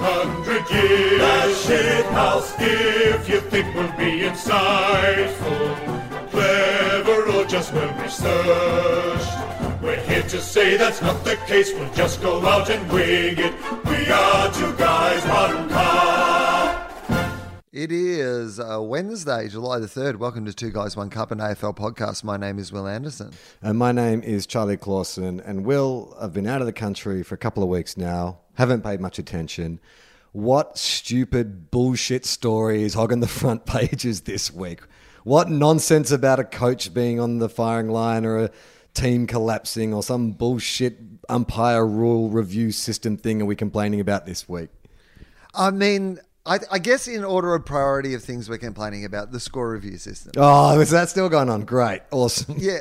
flags 100 years. The shit house. If you think we'll be insightful, clever, or just well researched. We're here to say that's not the case. We'll just go out and wing it. We are two guys, one cup. It is uh, Wednesday, July the 3rd. Welcome to Two Guys, One Cup, an AFL podcast. My name is Wil Anderson. And my name is Charlie Clausen. And Wil, I've been out of the country for a couple of weeks now, haven't paid much attention. What stupid bullshit story is hogging the front pages this week? What nonsense about a coach being on the firing line or a team collapsing or some bullshit umpire rule review system thing are we complaining about this week? I mean, I, I guess in order of priority of things we're complaining about, the score review system. Oh, is that still going on? Great. Awesome. Yeah.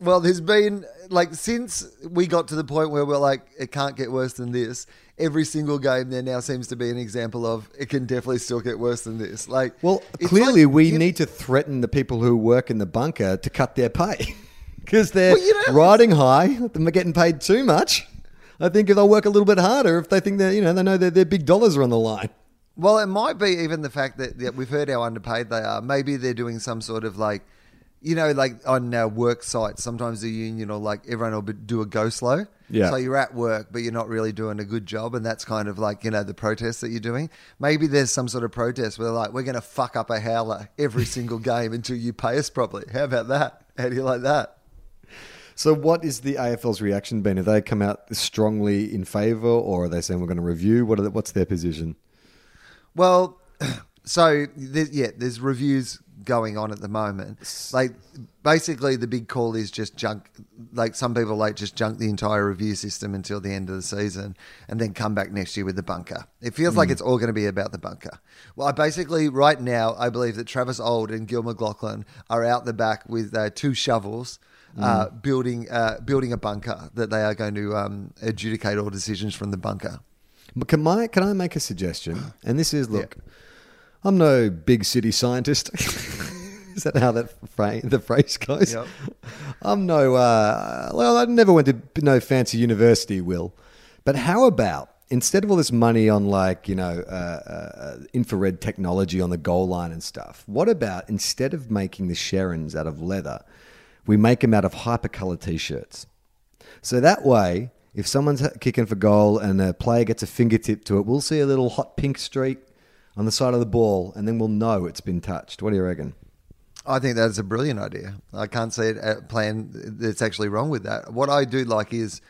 Well, there's been, like, since we got to the point where we're like, it can't get worse than this, every single game there now seems to be an example of it can definitely still get worse than this. Like, Well, clearly like- we you- need to threaten the people who work in the bunker to cut their pay because they're Well, you know- riding high. They're getting paid too much. I think if they'll work a little bit harder, if they think that you know they know that their big dollars are on the line. Well, it might be even the fact that, that we've heard how underpaid they are. Maybe they're doing some sort of like, you know, like on our work sites, sometimes the union or like everyone will be- do a go slow. Yeah. So you're at work, but you're not really doing a good job. And that's kind of like, you know, the protest that you're doing. Maybe there's some sort of protest where they're like, we're going to fuck up a howler every single game until you pay us properly. How about that? How do you like that? So, what is the AFL's reaction been? Have they come out strongly in favour, or are they saying we're going to review? What are the, what's their position? Well, so yeah, there's reviews going on at the moment. Like basically, the big call is just junk. Like some people like just junk the entire review system until the end of the season, and then come back next year with the bunker. It feels like it's all going to be about the bunker. Well, I basically right now I believe that Travis Auld and Gil McLachlan are out the back with uh, two shovels. Uh, building uh, building a bunker that they are going to um, adjudicate all decisions from the bunker. But Can I can I make a suggestion? And this is look, I'm no big city scientist. is that how that phrase, the phrase goes? Yep. I'm no uh, well, I never went to no fancy university, Wil. But how about instead of all this money on like you know uh, uh, infrared technology on the goal line and stuff, what about instead of making the Sherrins out of leather, we make them out of hypercolor t-shirts? So that way, if someone's kicking for goal and a player gets a fingertip to it, we'll see a little hot pink streak on the side of the ball, and then we'll know it's been touched. What do you reckon? I think that's a brilliant idea. I can't see a uh, plan that's actually wrong with that. What I do like is,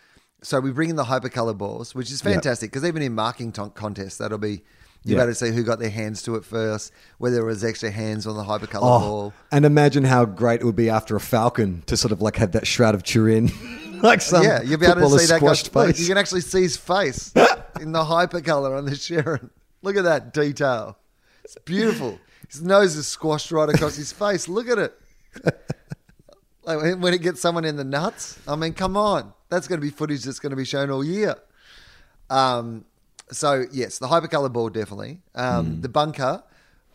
so we bring in the hypercolor balls, which is fantastic because even in marking ton- contests, that'll be you Yeah. better see who got their hands to it first, whether it was extra hands on the hypercolor Oh, ball. and imagine how great it would be after a falcon to sort of like have that shroud of Turin, like some yeah, you'll be able to see that. Guy, squashed look, face. you can actually see his face in the hypercolor on the Sherrin. Look at that detail. It's beautiful. His nose is squashed right across his face. Look at it. Like when- it gets someone in the nuts. I mean, come on. That's going to be footage that's going to be shown all year. Um, so yes, the hypercolor ball definitely. Um, The bunker.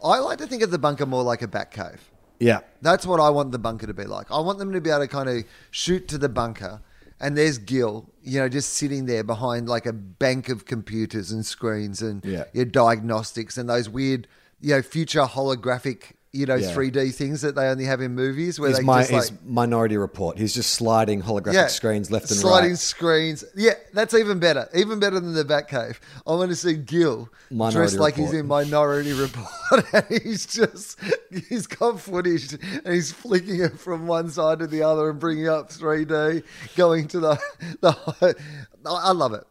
I like to think of the bunker more like a bat cave. yeah, That's what I want the bunker to be like. I want them to be able to kind of shoot to the bunker, and there's Gil, you know, just sitting there behind like a bank of computers and screens and Yeah. your diagnostics and those weird, you know, future holographic, you know, Yeah. 3D things that they only have in movies where his, they mi- just like Minority Report. He's just sliding holographic screens left and sliding right. Sliding screens. Yeah, that's even better. Even better than the Batcave. I want to see Gil Minority dressed like he's in Minority Report, and he's just he's got footage and he's flicking it from one side to the other and bringing up 3D, going to the the. I love it.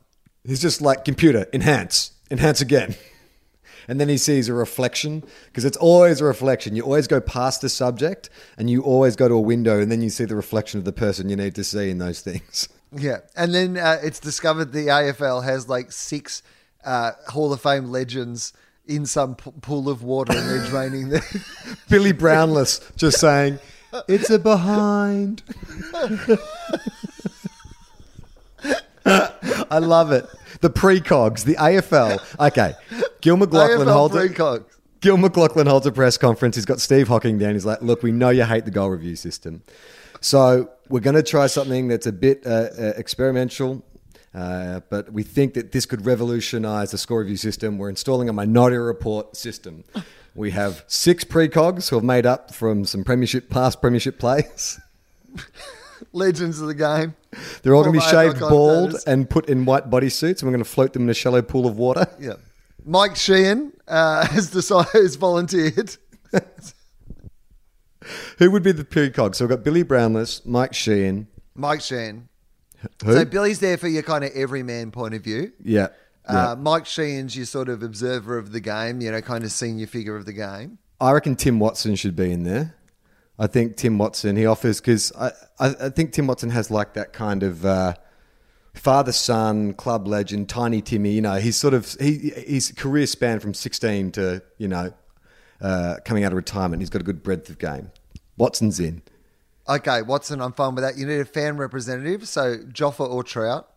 He's just like computer enhance, enhance again. And then he sees a reflection because it's always a reflection. You always go past the subject and you always go to a window and then you see the reflection of the person you need to see in those things. Yeah, and then uh, it's discovered the AFL has like six uh, Hall of Fame legends in some p- pool of water, and they're draining them. Billy Brownless just saying, it's a behind. I love it. The precogs, the AFL. Okay. Gil McLachlan AFL holds a, precogs. Gil McLachlan holds a press conference. He's got Steve Hocking down. He's like, look, we know you hate the goal review system. So we're going to try something that's a bit uh, uh, experimental. Uh, but we think that this could revolutionize the score review system. We're installing a minority report system. We have six precogs who have made up from some premiership, past premiership players. Legends of the game. They're all going to be shaved bald and put in white bodysuits, and we're going to float them in a shallow pool of water. Yeah. Mike Sheahan uh, has decided has volunteered. Who would be the precog? So we've got Billy Brownless, Mike Sheahan. Mike Sheahan. Who? So Billy's there for your kind of everyman point of view. yeah. yeah. Uh, Mike Sheahan's your sort of observer of the game, you know, kind of senior figure of the game. I reckon Tim Watson should be in there. I think Tim Watson he offers because I, I think Tim Watson has like that kind of uh, father son club legend, tiny Timmy. You know, he's sort of he his career span from sixteen to you know uh, coming out of retirement. He's got a good breadth of game. Watson's in. Okay, Watson, I'm fine with that. You need a fan representative, so Joffa or Trout.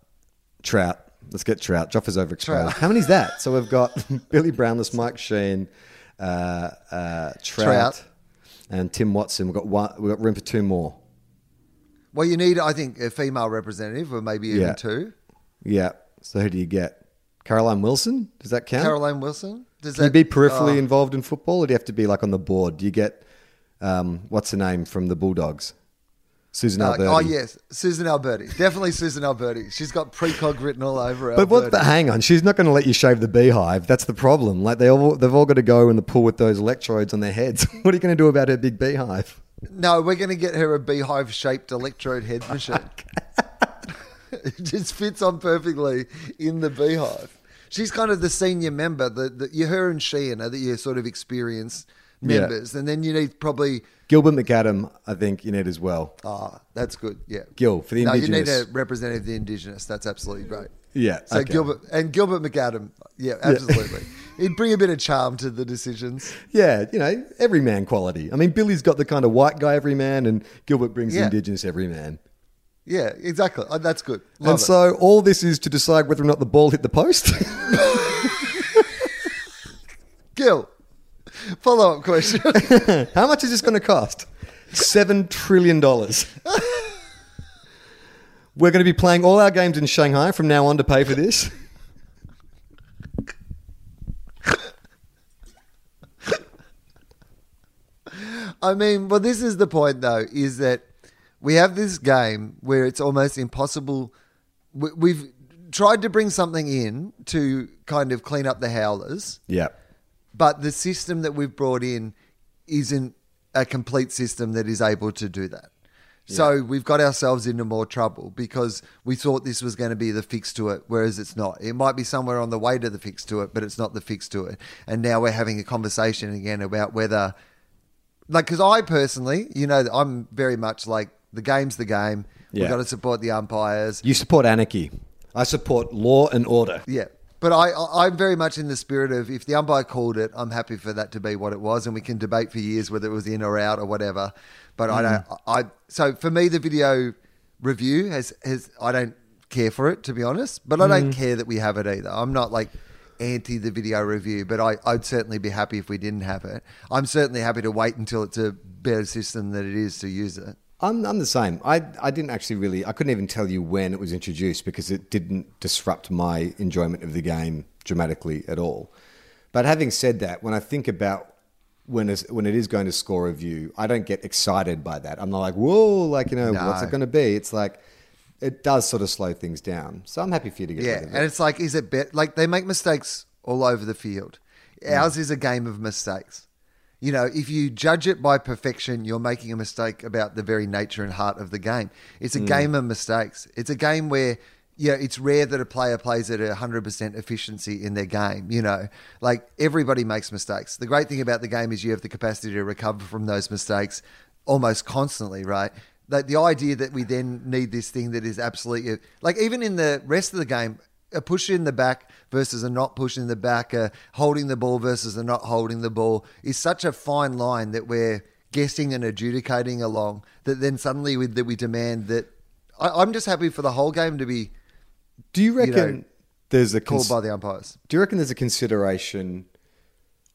Trout. Let's get Trout. Joffa's overexposed. Trout. How many's that? So we've got Billy Brownless, Mike Sheahan, uh, uh, Trout, Trout. And Tim Watson. We've got one. We've got room for two more. Well, you need, I think, a female representative, or maybe even Yeah. two. Yeah. So who do you get? Caroline Wilson? Does that count? Caroline Wilson. Does Can you that be peripherally oh, involved in football, or do you have to be like on the board? Do you get um, what's her name from the Bulldogs? Susan uh, Alberti. oh yes, Susan Alberti. Definitely Susan Alberti. She's got precog written all over her. But what? The, hang on, she's not going to let you shave the beehive. That's the problem. Like they all, they've all got to go in the pool with those electrodes on their heads. what are you going to do about her big beehive? No, we're going to get her a beehive shaped electrode head machine. it just fits on perfectly in the beehive. She's kind of the senior member. The, the you her and Sheahan are the your sort of experienced Yeah. members, and then you need probably. Gilbert McAdam, I think you need as well. Ah, that's good. Yeah, Gil for the indigenous. no, you need a representative of the indigenous. That's absolutely great. Yeah, So okay. Gilbert and Gilbert McAdam, yeah, absolutely. He'd bring a bit of charm to the decisions. Yeah, you know, every man quality. I mean, Billy's got the kind of white guy every man, and Gilbert brings the Yeah. indigenous everyman. Yeah, exactly. Oh, that's good. Love and it. so all this is to decide whether or not the ball hit the post. Gil, follow up question. How much is this going to cost? Seven trillion dollars. We're going to be playing all our games in Shanghai from now on to pay for this. I mean, well, this is the point, though, is that we have this game where it's almost impossible. we- We've tried to bring something in to kind of clean up the howlers, Yeah. But the system that we've brought in isn't a complete system that is able to do that. So we've got ourselves into more trouble because we thought this was going to be the fix to it, whereas it's not. It might be somewhere on the way to the fix to it, but it's not the fix to it. And now we're having a conversation again about whether like because I personally, you know, I'm very much like the game's the game. Yeah. We've got to support the umpires. You support anarchy. I support law and order. Yeah. But I, I, I'm very much in the spirit of if the umpire called it, I'm happy for that to be what it was, and we can debate for years whether it was in or out or whatever. But I don't. Mm. I so for me, the video review has has I don't care for it to be honest, but I don't mm. care that we have it either. I'm not like anti the video review, but I, I'd certainly be happy if we didn't have it. I'm certainly happy to wait until it's a better system than it is to use it. I'm, I'm the same. I, I didn't actually really, I couldn't even tell you when it was introduced because it didn't disrupt my enjoyment of the game dramatically at all. But having said that, when I think about when, it's, when it is going to score a view, I don't get excited by that. I'm not like, whoa, like, you know, what's it going to be? It's like, it does sort of slow things down. So I'm happy for you to get Yeah, and it's like, is it bet? Like they make mistakes all over the field. Ours is a game of mistakes. You know, if you judge it by perfection, you're making a mistake about the very nature and heart of the game. It's a hmm. game of mistakes. It's a game where, yeah, it's rare that a player plays at a hundred percent efficiency in their game. You know, like everybody makes mistakes. The great thing about the game is you have the capacity to recover from those mistakes almost constantly, right? That the idea that we then need this thing that is absolutely like even in the rest of the game, a push in the back versus a not push in the back, a holding the ball versus a not holding the ball is such a fine line that we're guessing and adjudicating along that then suddenly we, that we demand that I, I'm just happy for the whole game to be Do you reckon know, there's a called cons- by the umpires. Do you reckon there's a consideration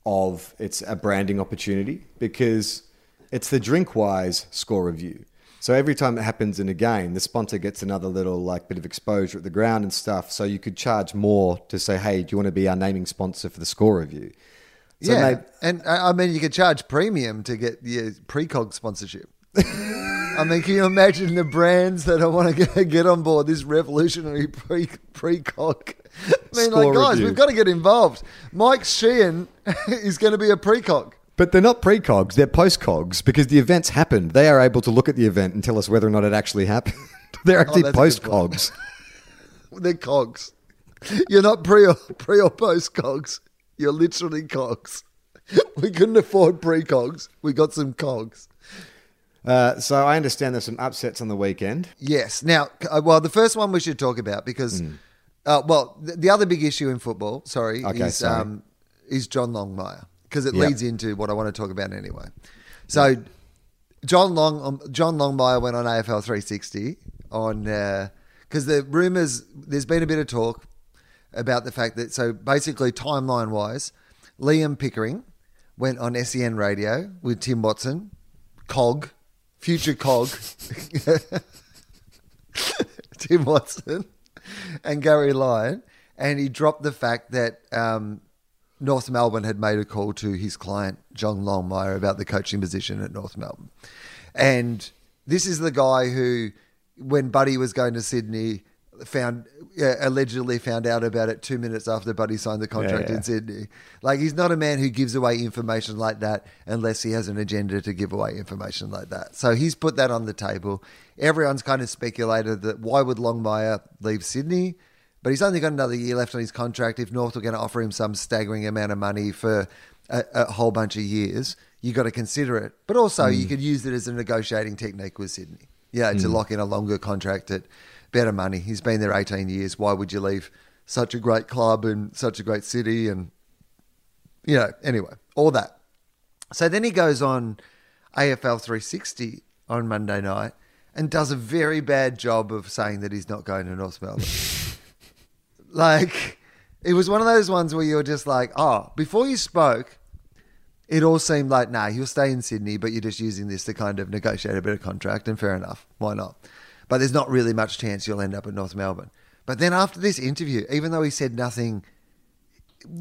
of it's a branding opportunity because it's the Drinkwise score review. So every time it happens in a game, the sponsor gets another little like bit of exposure at the ground and stuff. So you could charge more to say, "Hey, do you want to be our naming sponsor for the score review?" So yeah, may- and I mean, you could charge premium to get your uh, precog sponsorship. I mean, can you imagine the brands that I want to get, get on board this revolutionary pre precog? I mean, Score like, guys, review. we've got to get involved. Mike Sheahan is going to be a precog. But they're not precogs; they're postcogs because the event's happened. They are able to look at the event and tell us whether or not it actually happened. they're actually Oh, that's a good point. postcogs. They're cogs. You're not pre or pre or post cogs. You're literally cogs. We couldn't afford precogs. We got some cogs. Uh, so I understand there's some upsets on the weekend. Yes. Now, uh, well, the first one we should talk about because, uh, well, the, the other big issue in football, sorry. Okay, is sorry. Um, is John Longmire because it Yep. leads into what I want to talk about anyway. So, John Long, um, John Longmire went on AFL 360 on because the rumors. There's been a bit of talk about the fact that so basically timeline wise, Liam Pickering went on SEN radio with Tim Watson, Cog, future Cog. Tim Watson and Gary Lyon, and he dropped the fact that um, North Melbourne had made a call to his client John Longmire about the coaching position at North Melbourne, and this is the guy who, when Buddy was going to Sydney, found uh, allegedly found out about it two minutes after Buddy signed the contract yeah. in Sydney. Like he's not a man who gives away information like that unless he has an agenda to give away information like that. So he's put that on the table. Everyone's kind of speculated that why would Longmire leave Sydney? But he's only got another year left on his contract. If North were going to offer him some staggering amount of money for a, a whole bunch of years, you got to consider it. But also, you mm. could use it as a negotiating technique with Sydney. Yeah, to mm. lock in a longer contract at better money. He's been there 18 years. Why would you leave such a great club and such a great city? And, you know, anyway, all that. So then he goes on AFL 360 on Monday night and does a very bad job of saying that he's not going to North Melbourne. like, it was one of those ones where you're just like, oh, before you spoke, it all seemed like, nah, he'll stay in Sydney, but you're just using this to kind of negotiate a better contract, and fair enough. Why not? But there's not really much chance you'll end up in North Melbourne. But then after this interview, even though he said nothing,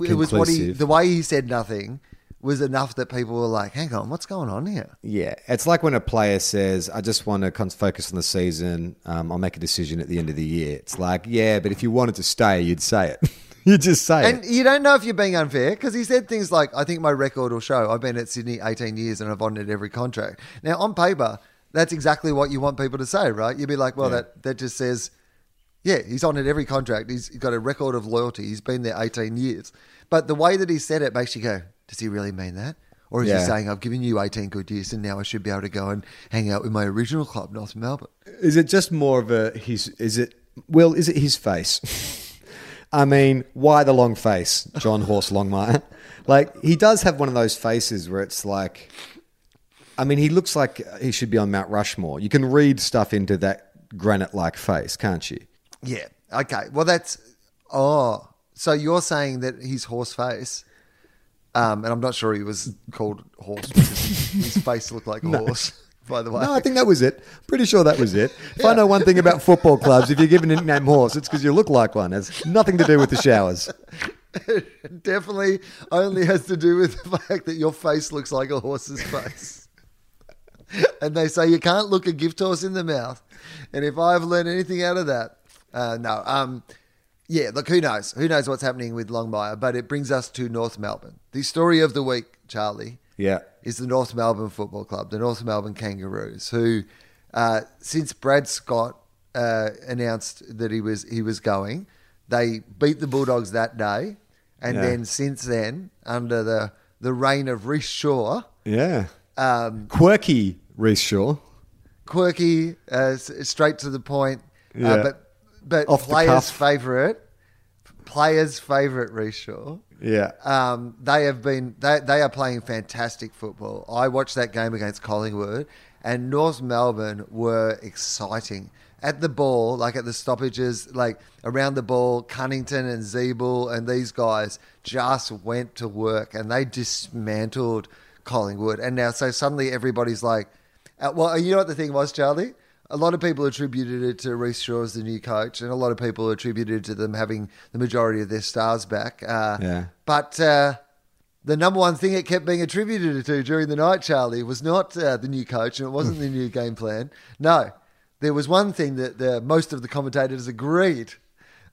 it was what he, the way he said nothing was enough that people were like, hang on, what's going on here? Yeah, it's like when a player says, "I just want to focus on the season. Um, I'll make a decision at the end of the year." It's like, yeah, but if you wanted to stay, you'd say it. you just say And it. you don't know if you're being unfair because he said things like, I think my record will show I've been at Sydney 18 years and I've honoured every contract. Now, on paper, that's exactly what you want people to say, right? You'd be like, well, Yeah. that, that just says, yeah, he's honoured every contract. He's got a record of loyalty. He's been there 18 years. But the way that he said it makes you go, does he really mean that? Or is Yeah. he saying, I've given you 18 good years and now I should be able to go and hang out with my original club, North Melbourne? Is it just more of a his? Is it Wil? Is it his face? I mean, why the long face, John Horse Longmire? Like he does have one of those faces where it's like, I mean, he looks like he should be on Mount Rushmore. You can read stuff into that granite-like face, can't you? Yeah. Okay. Well, that's. Oh. So you're saying that his horse face. Um, and I'm not sure he was called horse because his face looked like a horse, by the way. No, I think that was it. Pretty sure that was it. If I know one thing about football clubs, if you're given a nickname horse, it's because you look like one. It has nothing to do with the showers. It definitely only has to do with the fact that your face looks like a horse's face. and they say you can't look a gift horse in the mouth. And if I've learned anything out of that, uh, no. Um, yeah, look, who knows? Who knows what's happening with Longmire? But it brings us to North Melbourne. The story of the week, Charlie, Yeah. is the North Melbourne Football Club, the North Melbourne Kangaroos, who, uh, since Brad Scott uh, announced that he was he was going, they beat the Bulldogs that day, and Yeah. then since then, under the the reign of Rhyce Shaw, Yeah. um, Quirky Rhyce Shaw. quirky, uh, straight to the point, Yeah. uh, but but Off the players' cuff. favourite, players' favourite Rhyce Shaw. Yeah. Um, they have been they, they are playing fantastic football. I watched that game against Collingwood, and North Melbourne were exciting at the ball, like at the stoppages, like around the ball. Cunnington and Ziebell and these guys just went to work, and they dismantled Collingwood. And now, so suddenly everybody's like, Uh, well, you know what the thing was, Charlie? A lot of people attributed it to Rhyce Shaw as the new coach, and a lot of people attributed it to them having the majority of their stars back. Uh, Yeah. But uh, the number one thing it kept being attributed to during the night, Charlie, was not uh, the new coach and it wasn't the new game plan. No, there was one thing that the, most of the commentators agreed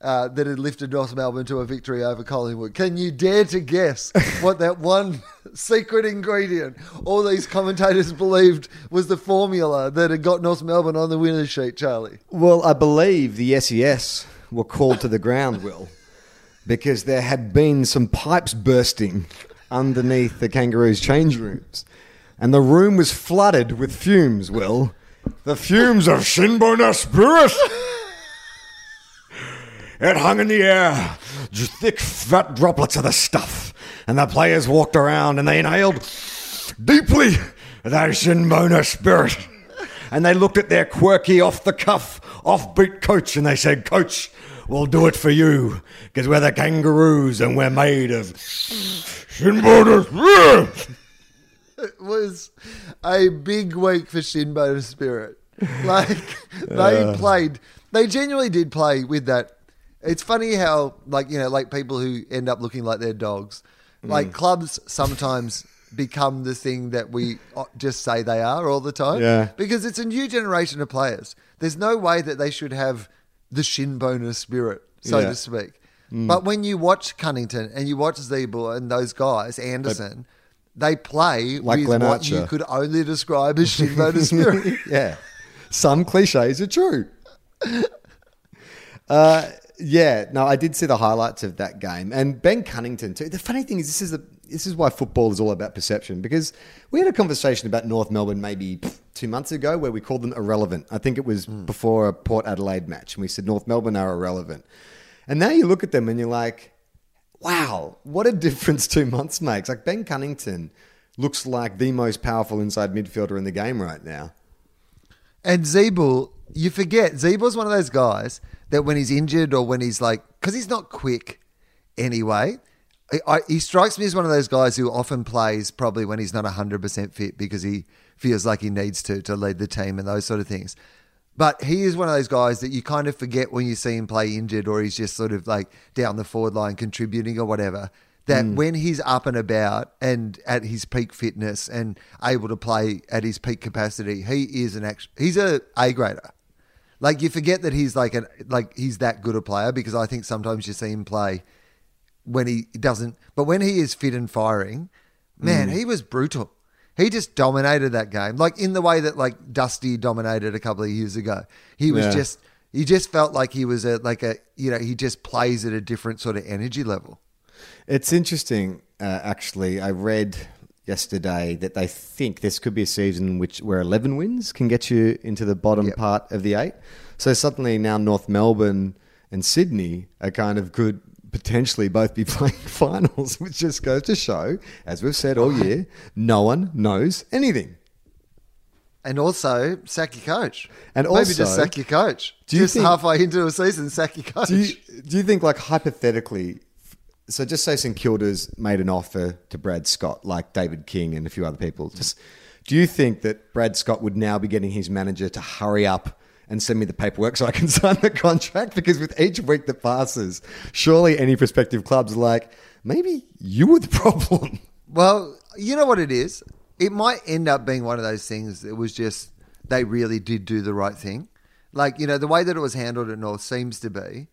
uh, that had lifted North Melbourne to a victory over Collingwood. Can you dare to guess what that one secret ingredient all these commentators believed was the formula that had got North Melbourne on the winner's sheet, Charlie? Well, I believe the SES were called to the ground, Wil, because there had been some pipes bursting underneath the Kangaroos' change rooms. And the room was flooded with fumes, Will. The fumes of Shinboner spirit. It hung in the air, just thick, fat droplets of the stuff. And the players walked around and they inhaled deeply that Shinboner spirit. And they looked at their quirky, off the cuff, offbeat coach and they said, Coach, we'll do it for you because we're the kangaroos and we're made of Shinboner spirit. It was a big week for Shinboner Spirit. Like they played, they genuinely did play with that. It's funny how, like you know, like people who end up looking like their dogs, like clubs sometimes become the thing that we uh, just say they are all the time. Yeah. because it's a new generation of players. There's no way that they should have the Shinboner spirit, so Yeah. to speak. But when you watch Cunnington and you watch Ziebell and those guys, Anderson, they play Like with Glenn what you could only describe as Shinboner spirit. yeah. Some cliches are true. Uh, yeah, no, I did see the highlights of that game, and Ben Cunnington too. The funny thing is, this is the this is why football is all about perception. Because we had a conversation about North Melbourne maybe two months ago, where we called them irrelevant. I think it was hmm. before a Port Adelaide match, and we said North Melbourne are irrelevant. And now you look at them and you're like, wow, what a difference two months makes. Like Ben Cunnington looks like the most powerful inside midfielder in the game right now. And Ziebell, you forget, Ziebell's one of those guys that when he's injured or when he's like, because he's not quick anyway, I, I, he strikes me as one of those guys who often plays probably when he's not 100% fit because he feels like he needs to to lead the team and those sort of things. But he is one of those guys that you kind of forget when you see him play injured or he's just sort of like down the forward line contributing or whatever. That when he's up and about and at his peak fitness and able to play at his peak capacity, he is an act- he's a A grader. Like you forget that he's like an like he's that good a player because I think sometimes you see him play when he doesn't. But when he is fit and firing, man, Mm. he was brutal. He just dominated that game, like in the way that like Dusty dominated a couple of years ago. He was Yeah. just he just felt like he was a like a you know he just plays at a different sort of energy level. It's interesting, uh, actually. I read yesterday that they think this could be a season which where 11 wins can get you into the bottom Yep. part of the eight. So suddenly now North Melbourne and Sydney are kind of could potentially both be playing finals, which just goes to show, as we've said all year, no one knows anything. And also sack your coach. And maybe also- just sack your coach. Do you just think- halfway into a season, sack your coach. Do you, do you think, like, hypothetically, so just say St Kilda's made an offer to Brad Scott, like David King and a few other people. Just do you think that Brad Scott would now be getting his manager to hurry up and send me the paperwork so I can sign the contract? Because with each week that passes, surely any prospective clubs are like, maybe you were the problem. Well, you know what it is? It might end up being one of those things that was just they really did do the right thing. Like, you know, the way that it was handled at North seems to be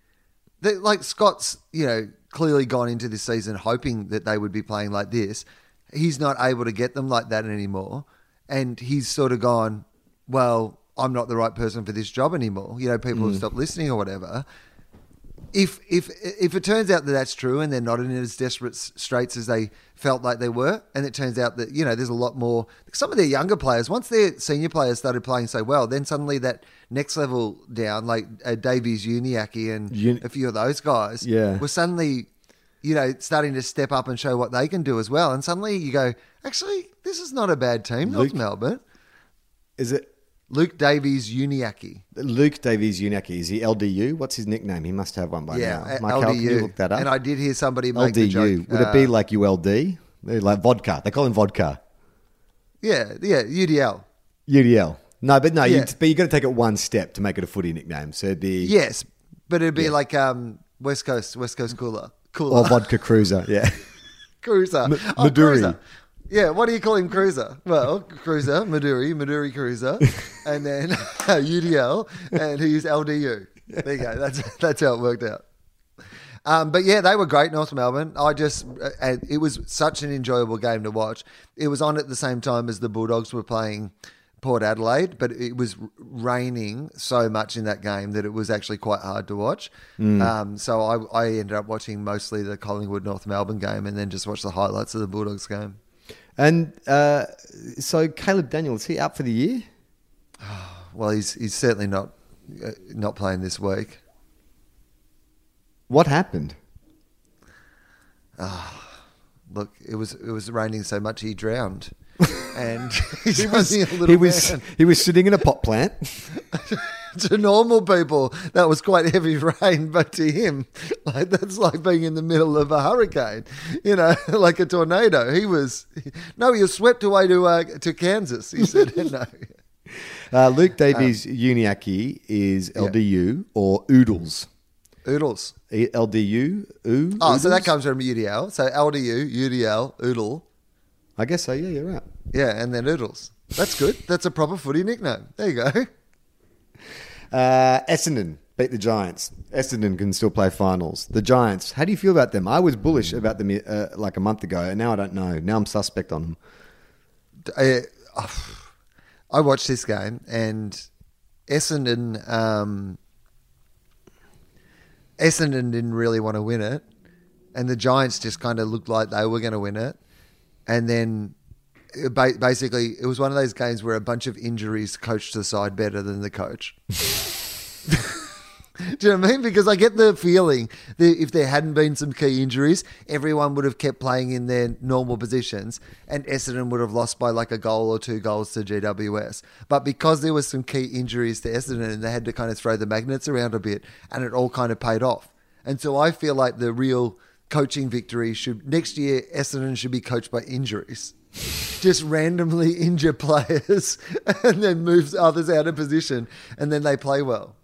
that like Scott's, you know, clearly gone into this season hoping that they would be playing like this. He's not able to get them like that anymore. And he's sort of gone, Well, I'm not the right person for this job anymore. You know, people have mm. stopped listening or whatever if if if it turns out that that's true and they're not in as desperate straits as they felt like they were, and it turns out that you know there's a lot more. Some of their younger players, once their senior players started playing so well, then suddenly that next level down, like uh, Davies, Uniacke, and Un- a few of those guys, Yeah. were suddenly you know starting to step up and show what they can do as well. And suddenly you go, actually, this is not a bad team, North Melbourne. Is it Luke Davies, Uniacke. Luke Davies Uniacke? Is he LDU? What's his nickname? He must have one by Yeah, now. uh, Michael, LDU. can you look that up? And I did hear somebody make LDU. joke. Would it be uh, like ULD? Like vodka. They call him vodka. Yeah, yeah, UDL. UDL. No, but no, Yeah. you, but you got to take it one step to make it a footy nickname. So it'd be Yes, but it'd be Yeah. like um, West Coast, West Coast cooler, cooler, or vodka cruiser. Yeah, cruiser, M- Oh, Maduri. cruiser. Yeah, what do you call him, cruiser? Well, cruiser, Maduri, Maduri cruiser, and then UDL, and he's LDU. There you go. That's that's how it worked out. Um, but yeah, they were great, North Melbourne. I just, uh, and it was such an enjoyable game to watch. It was on at the same time as the Bulldogs were playing Port Adelaide, but it was raining so much in that game that it was actually quite hard to watch. Um, so I, I ended up watching mostly the Collingwood North Melbourne game and then just watched the highlights of the Bulldogs game. And uh, so Caleb Daniel is he out for the year? Well, he's he's certainly not uh, not playing this week. What happened? Look, it was it was raining so much he drowned, and he's He was only a little he was man. he was sitting in a pot plant. to normal people, that was quite heavy rain, but to him, like that's like being in the middle of a hurricane, you know, like a tornado. He was no, he was swept away to uh, to Kansas. He said no. Uh, Luke Davies Uniacke is Um, Yeah. LDU or Oodles. Oodles. LDU, oo, Oh, so that comes from UDL. So LDU, UDL, Oodle, I guess so. Yeah, you're right. yeah, and then Oodles. That's good. That's a proper footy nickname. There you go. Uh, Essendon beat the Giants. Essendon can still play finals. The Giants. How do you feel about them? I was bullish about them uh, like a month ago, and now I don't know. Now I'm suspect on them. I, I watched this game and Essendon, um, Essendon didn't really want to win it, and the Giants just kind of looked like they were going to win it, and then basically it was one of those games where a bunch of injuries coached the side better than the coach. Do you know what I mean? Because I get the feeling that if there hadn't been some key injuries, everyone would have kept playing in their normal positions and Essendon would have lost by like a goal or two goals to GWS. But because there was some key injuries to Essendon and they had to kind of throw the magnets around a bit and it all kind of paid off. And so I feel like the real coaching victory should next year Essendon should be coached by injuries. Just randomly injure players and then moves others out of position and then they play well.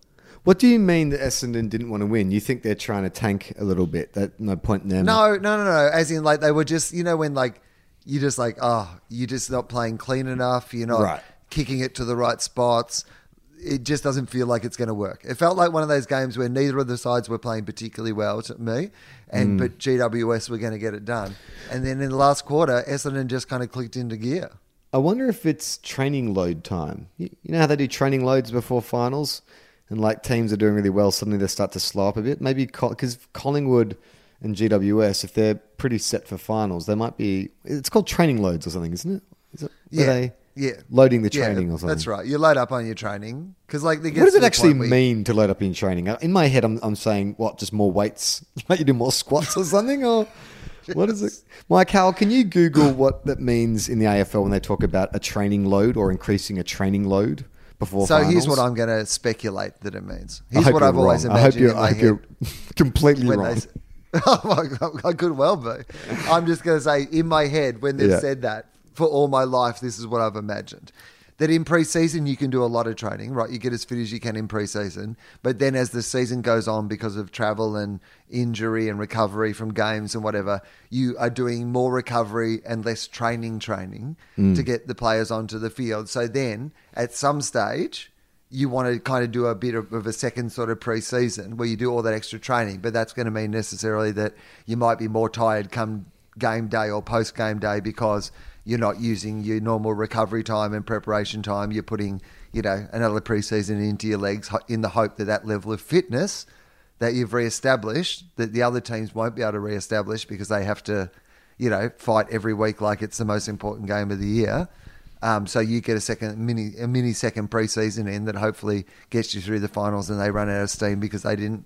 What do you mean that Essendon didn't want to win? You think they're trying to tank a little bit? That no point in them. No, no, no, no. As in, like they were just, you know, when like you just like, oh, you're just not playing clean enough. You're not Right. kicking it to the right spots. It just doesn't feel like it's going to work. It felt like one of those games where neither of the sides were playing particularly well to me, and hmm. but GWS were going to get it done. And then in the last quarter, Essendon just kind of clicked into gear. I wonder if it's training load time. You, you know how they do training loads before finals, and like teams are doing really well, suddenly they start to slow up a bit. Maybe because Collingwood and GWS, if they're pretty set for finals, they might be. It's called training loads or something, isn't it? Is it? Yeah, they yeah, loading the training or something. That's right. You load up on your training because, like, they get What does to it the actually point where you- mean to load up in training? In my head, I'm, I'm saying what, just more weights? Like you do more squats or something, or what is it? Mike Howell, can you Google what that means in the AFL when they talk about a training load or increasing a training load before? So here's finals? what I'm going to speculate that it means. I Here's hope what you're I've always wrong. I hope you're, in I hope head. you're completely when wrong. they s- oh my God, I could well be. I'm just going to say in my head when they've Yeah. said that for all my life, this is what I've imagined. That in preseason you can do a lot of training, right? You get as fit as you can in preseason, but then as the season goes on, because of travel and injury and recovery from games and whatever, you are doing more recovery and less training training mm. to get the players onto the field. So then, at some stage, you want to kind of do a bit of, of a second sort of pre-season where you do all that extra training, but that's going to mean necessarily that you might be more tired come game day or post game day because you're not using your normal recovery time and preparation time. You're putting, you know, another pre-season into your legs in the hope that that level of fitness that you've re-established that the other teams won't be able to re-establish because they have to, you know, fight every week like it's the most important game of the year. Um, so you get a second mini a mini second preseason in that hopefully gets you through the finals, and they run out of steam because they didn't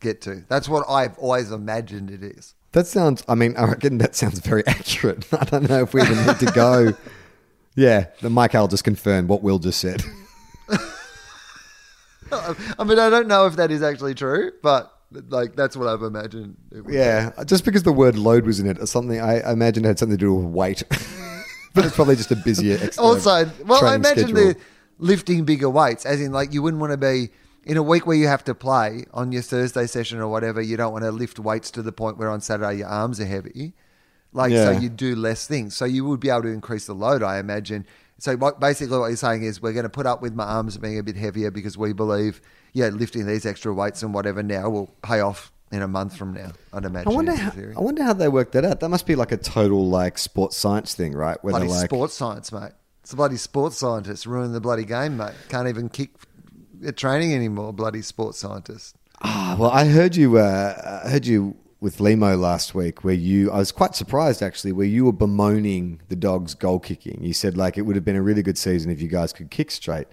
get to. That's what I've always imagined it is. That sounds. I mean, I reckon that sounds very accurate. I don't know if we even need to go. Yeah, the Mike Howell just confirmed what Wil just said. I mean, I don't know if that is actually true, but like that's what I've imagined. it would be. Yeah, just because the word load was in it, or something I I imagine it had something to do with weight. but it's probably just a busier. Ex- also, well, I imagine schedule. they're lifting bigger weights, as in, like, you wouldn't want to be in a week where you have to play on your Thursday session or whatever. You don't want to lift weights to the point where on Saturday your arms are heavy. Like, so you do less things. So you would be able to increase the load, I imagine. So what, basically, what you're saying is we're going to put up with my arms being a bit heavier because we believe, yeah, lifting these extra weights and whatever now will pay off in a month from now. I'd imagine. I wonder how. I wonder how they worked that out. That must be like a total like sports science thing, right? Where bloody like, sports science, mate. It's a bloody sports scientist ruining the bloody game, mate. Can't even kick training anymore. Bloody sports scientist. Ah, well, I heard you. Uh, I heard you with Limo last week, where you. I was quite surprised actually, where you were bemoaning the dogs' goal kicking. You said like it would have been a really good season if you guys could kick straight,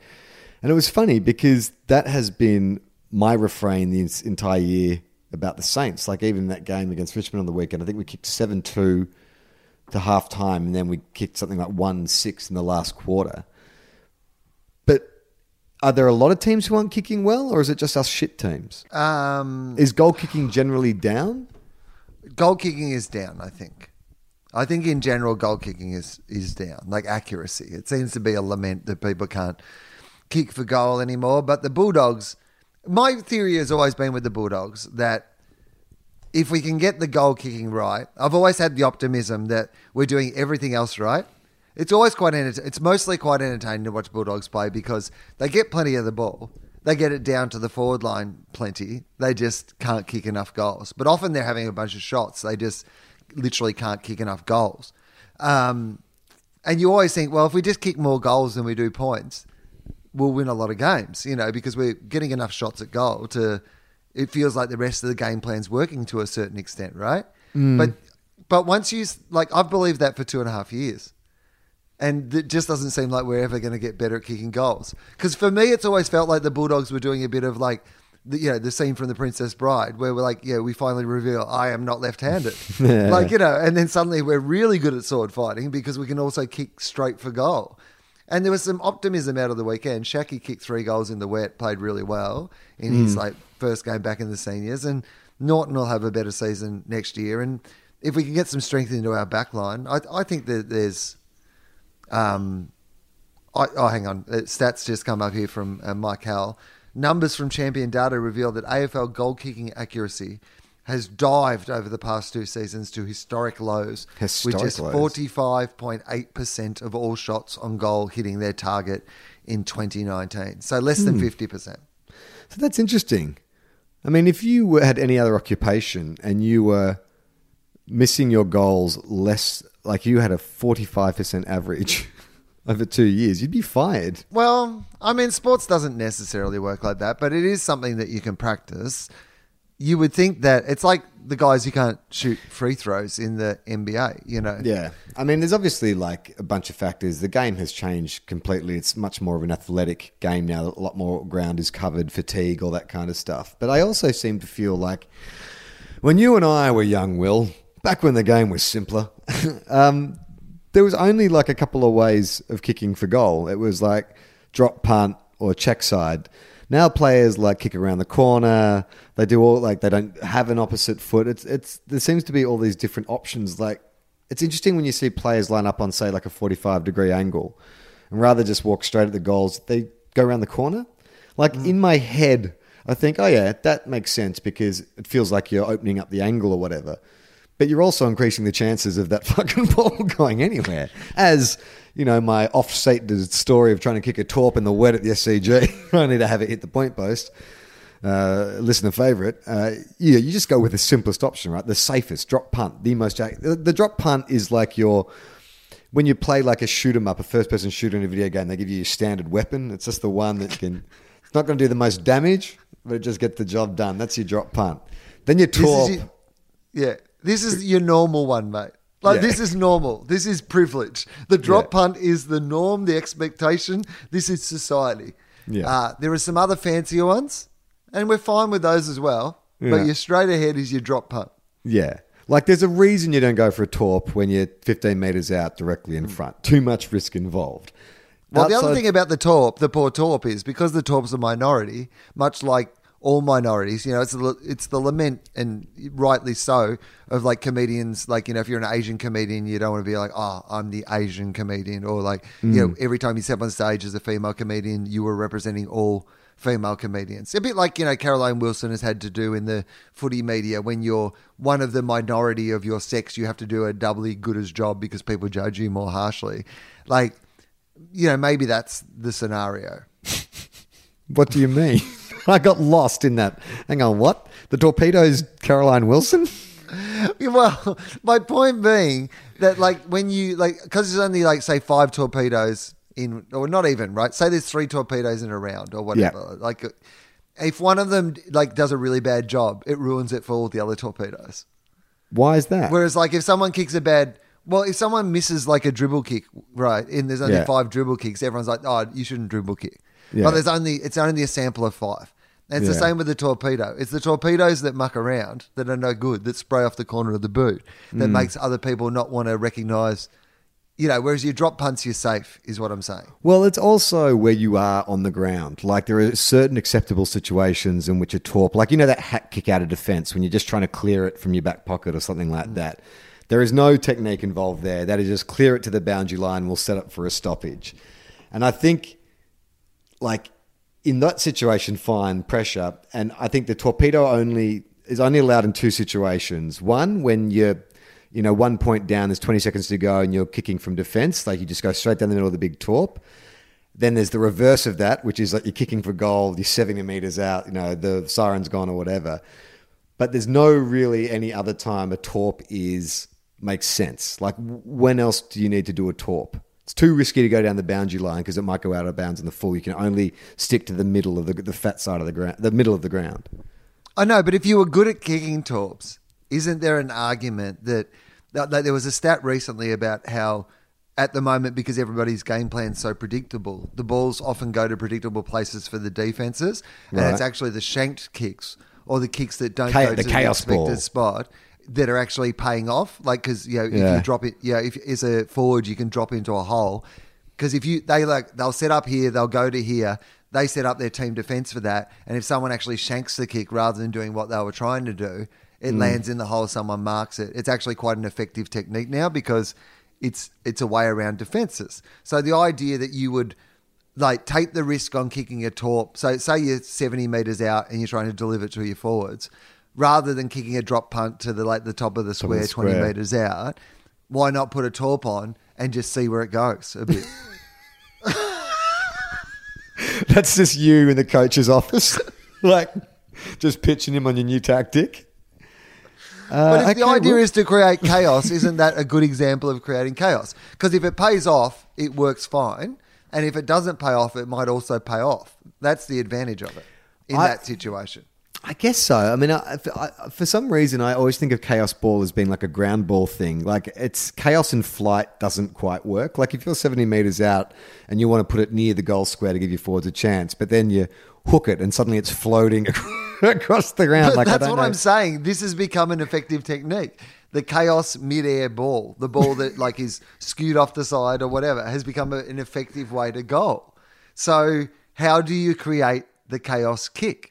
and it was funny because that has been my refrain the entire year about the Saints. Like even that game against Richmond on the weekend, I think we kicked seven two to half time, and then we kicked something like one six in the last quarter. Are there a lot of teams who aren't kicking well, or is it just us shit teams? Um, Is goal kicking generally down? goal kicking is down. I think. I think in general, goal kicking is is down. Like accuracy, it seems to be a lament that people can't kick for goal anymore. But the Bulldogs, my theory has always been with the Bulldogs that if we can get the goal kicking right, I've always had the optimism that we're doing everything else right. It's always quite enter- it's mostly quite entertaining to watch Bulldogs play because they get plenty of the ball. They get it down to the forward line plenty. They just can't kick enough goals. But often they're having a bunch of shots. They just literally can't kick enough goals. Um, and you always think, well, if we just kick more goals than we do points, we'll win a lot of games, you know, because we're getting enough shots at goal to. It feels like the rest of the game plan's working to a certain extent, right? But but once you like, I've believed that for two and a half years, and it just doesn't seem like we're ever going to get better at kicking goals. Because for me, it's always felt like the Bulldogs were doing a bit of like. The, you know the scene from The Princess Bride where we're like, yeah, we finally reveal I am not left-handed, Yeah. like you know, and then suddenly we're really good at sword fighting because we can also kick straight for goal. And there was some optimism out of the weekend. Schache kicked three goals in the wet, played really well in his mm. like first game back in the seniors, and Naughton will have a better season next year. And if we can get some strength into our back line, I, I think that there's. Um, I, oh, hang on. Uh, Stats just come up here from uh, Mike Howell. Numbers from Champion Data reveal that AFL goal kicking accuracy has dived over the past two seasons to historic lows, Historic which is 45.8% of all shots on goal hitting their target in 2019. So less than 50%. So that's interesting. I mean, if you had any other occupation and you were missing your goals less, like you had a 45% average over two years, you'd be fired. Well, I mean, sports doesn't necessarily work like that, but it is something that you can practice. You would think that it's like the guys who can't shoot free throws in the NBA, you know? Yeah. I mean, there's obviously like a bunch of factors. The game has changed completely. It's much more of an athletic game now. A lot more ground is covered, fatigue, all that kind of stuff. But I also seem to feel like when you and I were young, Wil, back when the game was simpler, um, there was only like a couple of ways of kicking for goal. It was like drop punt or check side. Now players like kick around the corner. They do all like they don't have an opposite foot. It's it's there seems to be all these different options. Like it's interesting when you see players line up on say like a forty five degree angle, and rather just walk straight at the goals, they go around the corner. Like in my head, I think, oh yeah, that makes sense because it feels like you're opening up the angle or whatever. But you're also increasing the chances of that fucking ball going anywhere. As you know, my off-stated story of trying to kick a torp in the wet at the SCG, only to have it hit the point post. Uh, listener favorite. Uh, yeah, you just go with the simplest option, right? The safest drop punt, the most. The, the drop punt is like your when you play like a shoot 'em up, a first person shooter in a video game. They give you your standard weapon. It's just the one that can. It's not going to do the most damage, but it just gets the job done. That's your drop punt. Then your torp. your, yeah, this is your normal one, mate. Like Yeah. this is normal. This is privilege. The drop Yeah. punt is the norm, the expectation. This is society. Yeah. Uh, there are some other fancier ones, and we're fine with those as well. Yeah. But your straight ahead is your drop punt. Yeah. Like there's a reason you don't go for a torp when you're 15 meters out directly in front. Too much risk involved. Well, the other thing about the torp, the poor torp, is because the torp's a minority, much like all minorities. You know, it's the, it's the lament, and rightly so, of like comedians. Like you know, if you're an Asian comedian, you don't want to be like, oh, I'm the Asian comedian, or like you know, mm. every time you step on stage as a female comedian, you were representing all female comedians. A bit like, you know, Caroline Wilson has had to do in the footy media when you're one of the minority of your sex, you have to do a doubly good as job because people judge you more harshly. Like, you know, maybe that's the scenario. What do you mean? I got lost in that. Hang on, what? The torpedoes, Caroline Wilson? Well, my point being that, like, when you, like, because there's only, like, say, five torpedoes in, or not even, right? Say there's three torpedoes in a round or whatever. Like, if one of them, like, does a really bad job, it ruins it for all the other torpedoes. Why is that? Whereas, like, if someone kicks a bad, well, if someone misses like a dribble kick, right, and there's only Yeah. five dribble kicks, everyone's like, oh, you shouldn't dribble kick. Yeah. But there's only it's only a sample of five. And it's the same with the torpedo. It's the torpedoes that muck around that are no good, that spray off the corner of the boot, that Mm. makes other people not want to recognise. You know, whereas you drop punts, you're safe, is what I'm saying. Well, it's also where you are on the ground. Like there are certain acceptable situations in which a torp, like you know that hat kick out of defense when you're just trying to clear it from your back pocket or something like that. There is no technique involved there. That is just clear it to the boundary line. We'll set up for a stoppage. And I think, like in that situation, fine pressure. And I think the torpedo only is only allowed in two situations. One when you're you know, one point down, there's 20 seconds to go, and you're kicking from defense. Like you just go straight down the middle of the big torp. Then there's the reverse of that, which is like you're kicking for goal, you're 70 meters out, you know, the siren's gone or whatever. But there's no really any other time a torp is makes sense. Like when else do you need to do a torp? It's too risky to go down the boundary line because it might go out of bounds in the full. You can only stick to the middle of the, the fat side of the ground, the middle of the ground. I know, but if you were good at kicking torps, isn't there an argument that, that, that there was a stat recently about how at the moment because everybody's game plan's so predictable, the balls often go to predictable places for the defenses, and Right. it's actually the shanked kicks or the kicks that don't go the to chaos the expected ball. spot that are actually paying off. Like because you know if Yeah. you drop it, yeah, if as a forward you can drop into a hole. Because if you they like they'll set up here, they'll go to here. They set up their team defense for that, and if someone actually shanks the kick rather than doing what they were trying to do, it mm. lands in the hole. Someone marks it. It's actually quite an effective technique now because it's it's a way around defenses. So the idea that you would like take the risk on kicking a torp. So say you're 70 meters out and you're trying to deliver it to your forwards, rather than kicking a drop punt to the like the top of the of square, 20 meters out. Why not put a torp on and just see where it goes a bit? That's just you in the coach's office, like just pitching him on your new tactic. Uh, But if the okay, idea well- is to create chaos, isn't that a good example of creating chaos? Because if it pays off, it works fine. And if it doesn't pay off, it might also pay off. That's the advantage of it in I- that situation. I guess so. I mean, I, I, for some reason, I always think of chaos ball as being like a ground ball thing. Like it's chaos in flight doesn't quite work. Like if you're 70 meters out and you want to put it near the goal square to give your forwards a chance, but then you hook it and suddenly it's floating across the ground. Like that's what know. I'm saying. This has become an effective technique. The chaos mid-air ball, the ball that like is skewed off the side or whatever, has become a, an effective way to goal. So how do you create the chaos kick?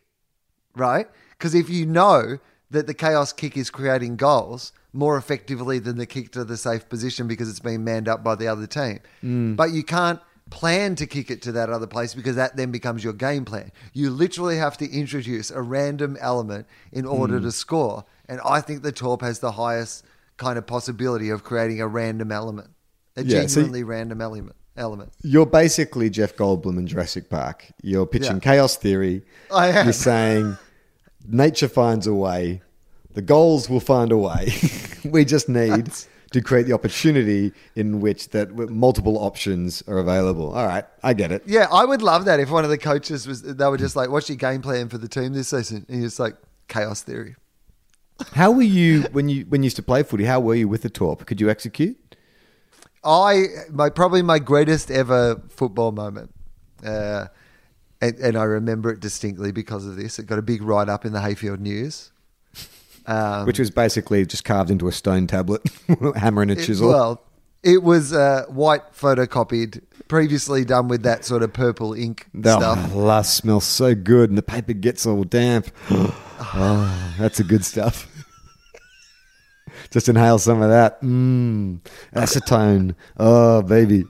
Right? Because if you know that the chaos kick is creating goals more effectively than the kick to the safe position because it's been manned up by the other team, Mm. but you can't plan to kick it to that other place because that then becomes your game plan. You literally have to introduce a random element in order Mm. to score. And I think the Torp has the highest kind of possibility of creating a random element, a Yeah, so- genuinely random element. Element. You're basically Jeff Goldblum in Jurassic Park. You're pitching Yeah. chaos theory. I am. You're saying nature finds a way. The goals will find a way. we just need to create the opportunity in which that multiple options are available. All right, I get it. Yeah, I would love that if one of the coaches was, they were just like, what's your game plan for the team this season? And you're like, chaos theory. How were you when you when you used to play footy? How were you with the torp? Could you execute? I my probably my greatest ever football moment, uh, and, and I remember it distinctly because of this. It got a big write up in the Heyfield News. Um, Which was basically just carved into a stone tablet, hammer and a it- chisel. well, It was uh, white photocopied, previously done with that sort of purple ink That stuff. last smells so good, and the paper gets all damp. oh, that's the good stuff. Just inhale some of that. Mmm, acetone. Oh, baby.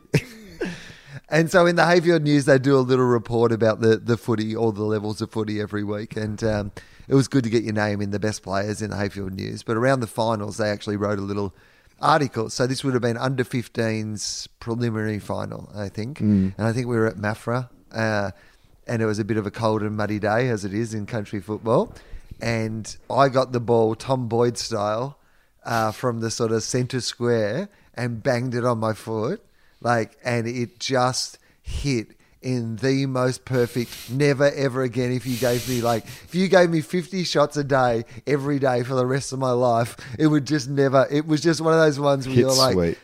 And so in the Heyfield News, they do a little report about the, the footy, all the levels of footy every week. And um, it was good to get your name in the best players in the Heyfield News. But around the finals, they actually wrote a little article. So this would have been under 15's preliminary final, I think. And I think we were at Maffra. Uh, and it was a bit of a cold and muddy day, as it is in country football. And I got the ball, Tom Boyd style, uh, from the sort of centre square and banged it on my foot like and it just hit in the most perfect never ever again. If you gave me like if you gave me 50 shots a day every day for the rest of my life it would just never it was just one of those ones where Hit you're like sweet.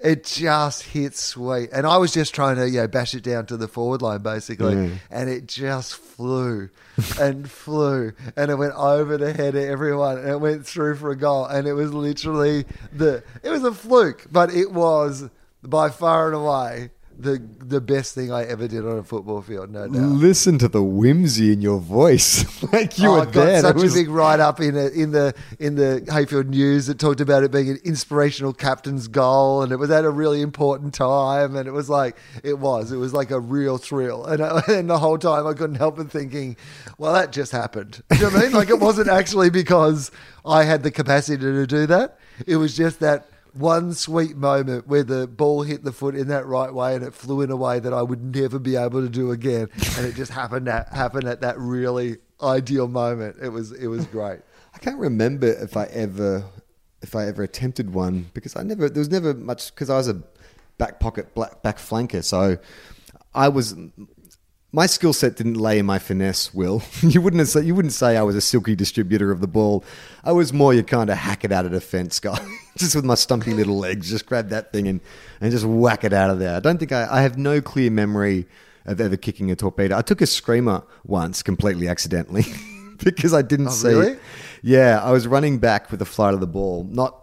it just hit sweet. And i was just trying to you know bash it down to the forward line basically. Mm. and it just flew and flew. And it went over the head of everyone. And it went through for a goal. And it was literally the it was a fluke but it was by far and away the the best thing I ever did on a football field, no doubt. Listen to the whimsy in your voice. like you Oh, were I got there. such was- a big write up in it in the in the Heyfield News that talked about it being an inspirational captain's goal, and it was at a really important time, and it was like it was, it was like a real thrill, and, I, and the whole time I couldn't help but thinking, well, that just happened. Do you know what I mean? Like it wasn't actually because I had the capacity to do that; it was just that. One sweet moment where the ball hit the foot in that right way and it flew in a way that I would never be able to do again, and it just happened at happen at that really ideal moment. It was it was great. I can't remember if I ever if I ever attempted one because I never there was never much because I was a back pocket black, back flanker so I was my skill set didn't lay in my finesse will you wouldn't have say, you wouldn't say I was a silky distributor of the ball I was more you kind of hack it out of defence guy just with my stumpy little legs just grab that thing and and just whack it out of there I don't think I, I have no clear memory of ever kicking a torpedo I took a screamer once completely accidentally because I didn't Oh, see really? yeah, I was running back with the flight of the ball. Not,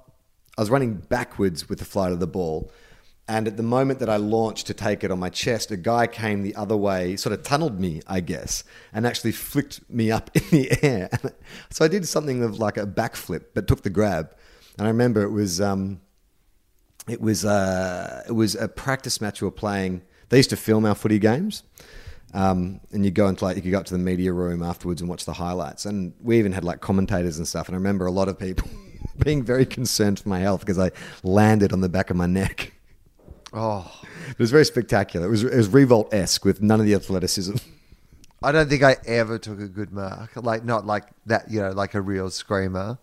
I was running backwards with the flight of the ball. And at the moment that I launched to take it on my chest, a guy came the other way, sort of tunneled me, I guess, and actually flicked me up in the air. so I did something of like a backflip, but took the grab. And I remember it was, um, it was, uh, it was a practice match we were playing. They used to film our footy games. Um, and you go into like you could go up to the media room afterwards and watch the highlights. And we even had like commentators and stuff. And I remember a lot of people being very concerned for my health because I landed on the back of my neck. Oh, It was very spectacular. It was it was Riewoldt esque with none of the athleticism. I don't think I ever took a good mark. Like not like that, you know, like a real screamer.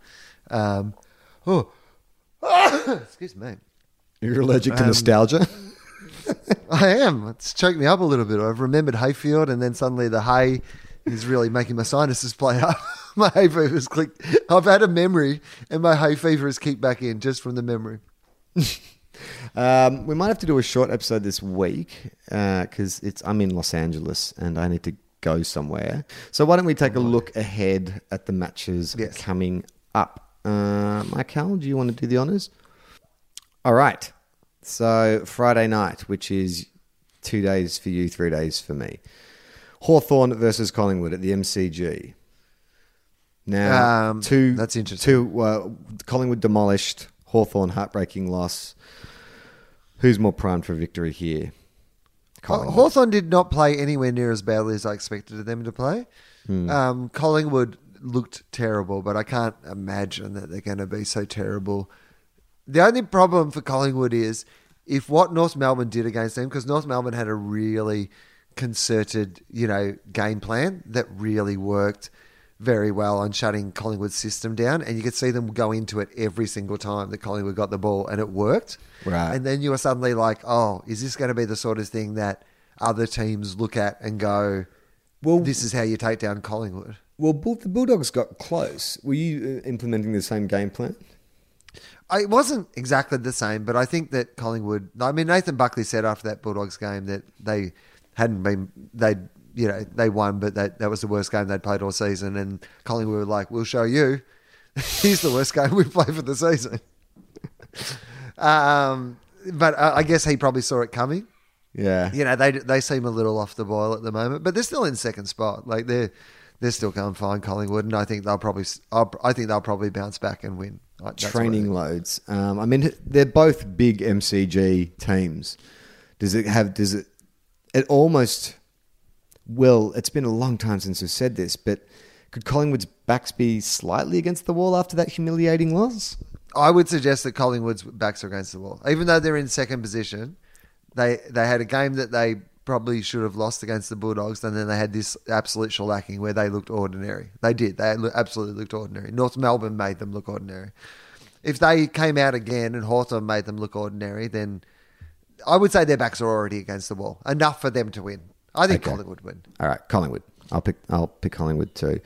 Um, oh, excuse me. You're allergic to Um, nostalgia. I am. It's choked me up a little bit. I've remembered Heyfield, and then suddenly the hay is really making my sinuses play up. my hay fever's clicked. I've had a memory, and my hay fever has kicked back in just from the memory. Um, we might have to do a short episode this week because it's I'm in Los Angeles and I need to go somewhere. So why don't we take a look ahead at the matches Yes. coming up? Uh, Michael, do you want to do the honors? All right. So Friday night, which is two days for you, three days for me. Hawthorn versus Collingwood at the MCG. Now, Um, two that's interesting. Two uh, Collingwood demolished. Hawthorn heartbreaking loss. Who's more primed for victory here? Collingwood. Hawthorn did not play anywhere near as badly as I expected them to play. Hmm. Um, Collingwood looked terrible, but I can't imagine that they're going to be so terrible. The only problem for Collingwood is if what North Melbourne did against them, because North Melbourne had a really concerted, you know, game plan that really worked very well on shutting Collingwood's system down, and you could see them go into it every single time that Collingwood got the ball, and it worked. Right. And then you were suddenly like, oh, is this going to be the sort of thing that other teams look at and go, Well- this is how you take down Collingwood? Well, the Bulldogs got close. Were you uh, implementing the same game plan? It wasn't exactly the same, but I think that Collingwood. I mean, Nathan Buckley said after that Bulldogs game that they hadn't been they you know they won, but that that was the worst game they'd played all season. And Collingwood were like, "We'll show you. Here's the worst game we've played for the season." um, but uh, I guess he probably saw it coming. Yeah. You know, they they seem a little off the boil at the moment, but they're still in second spot. Like they're they're still going fine, Collingwood, and I think they'll probably I'll, I think they'll probably bounce back and win. Like, Training loads. Um, I mean, they're both big MCG teams. Does it have? Does it? It almost. Well, it's been a long time since I've said this, but could Collingwood's backs be slightly against the wall after that humiliating loss? I would suggest that Collingwood's backs are against the wall, even though they're in second position. They they had a game that they probably should have lost against the Bulldogs, and then they had this absolute shellacking where they looked ordinary. They did. They absolutely looked ordinary. North Melbourne made them look ordinary. If they came out again and Hawthorn made them look ordinary, then I would say their backs are already against the wall. Enough for them to win. I think Okay. Collingwood win. All right, Collingwood. I'll pick. I'll pick Collingwood too.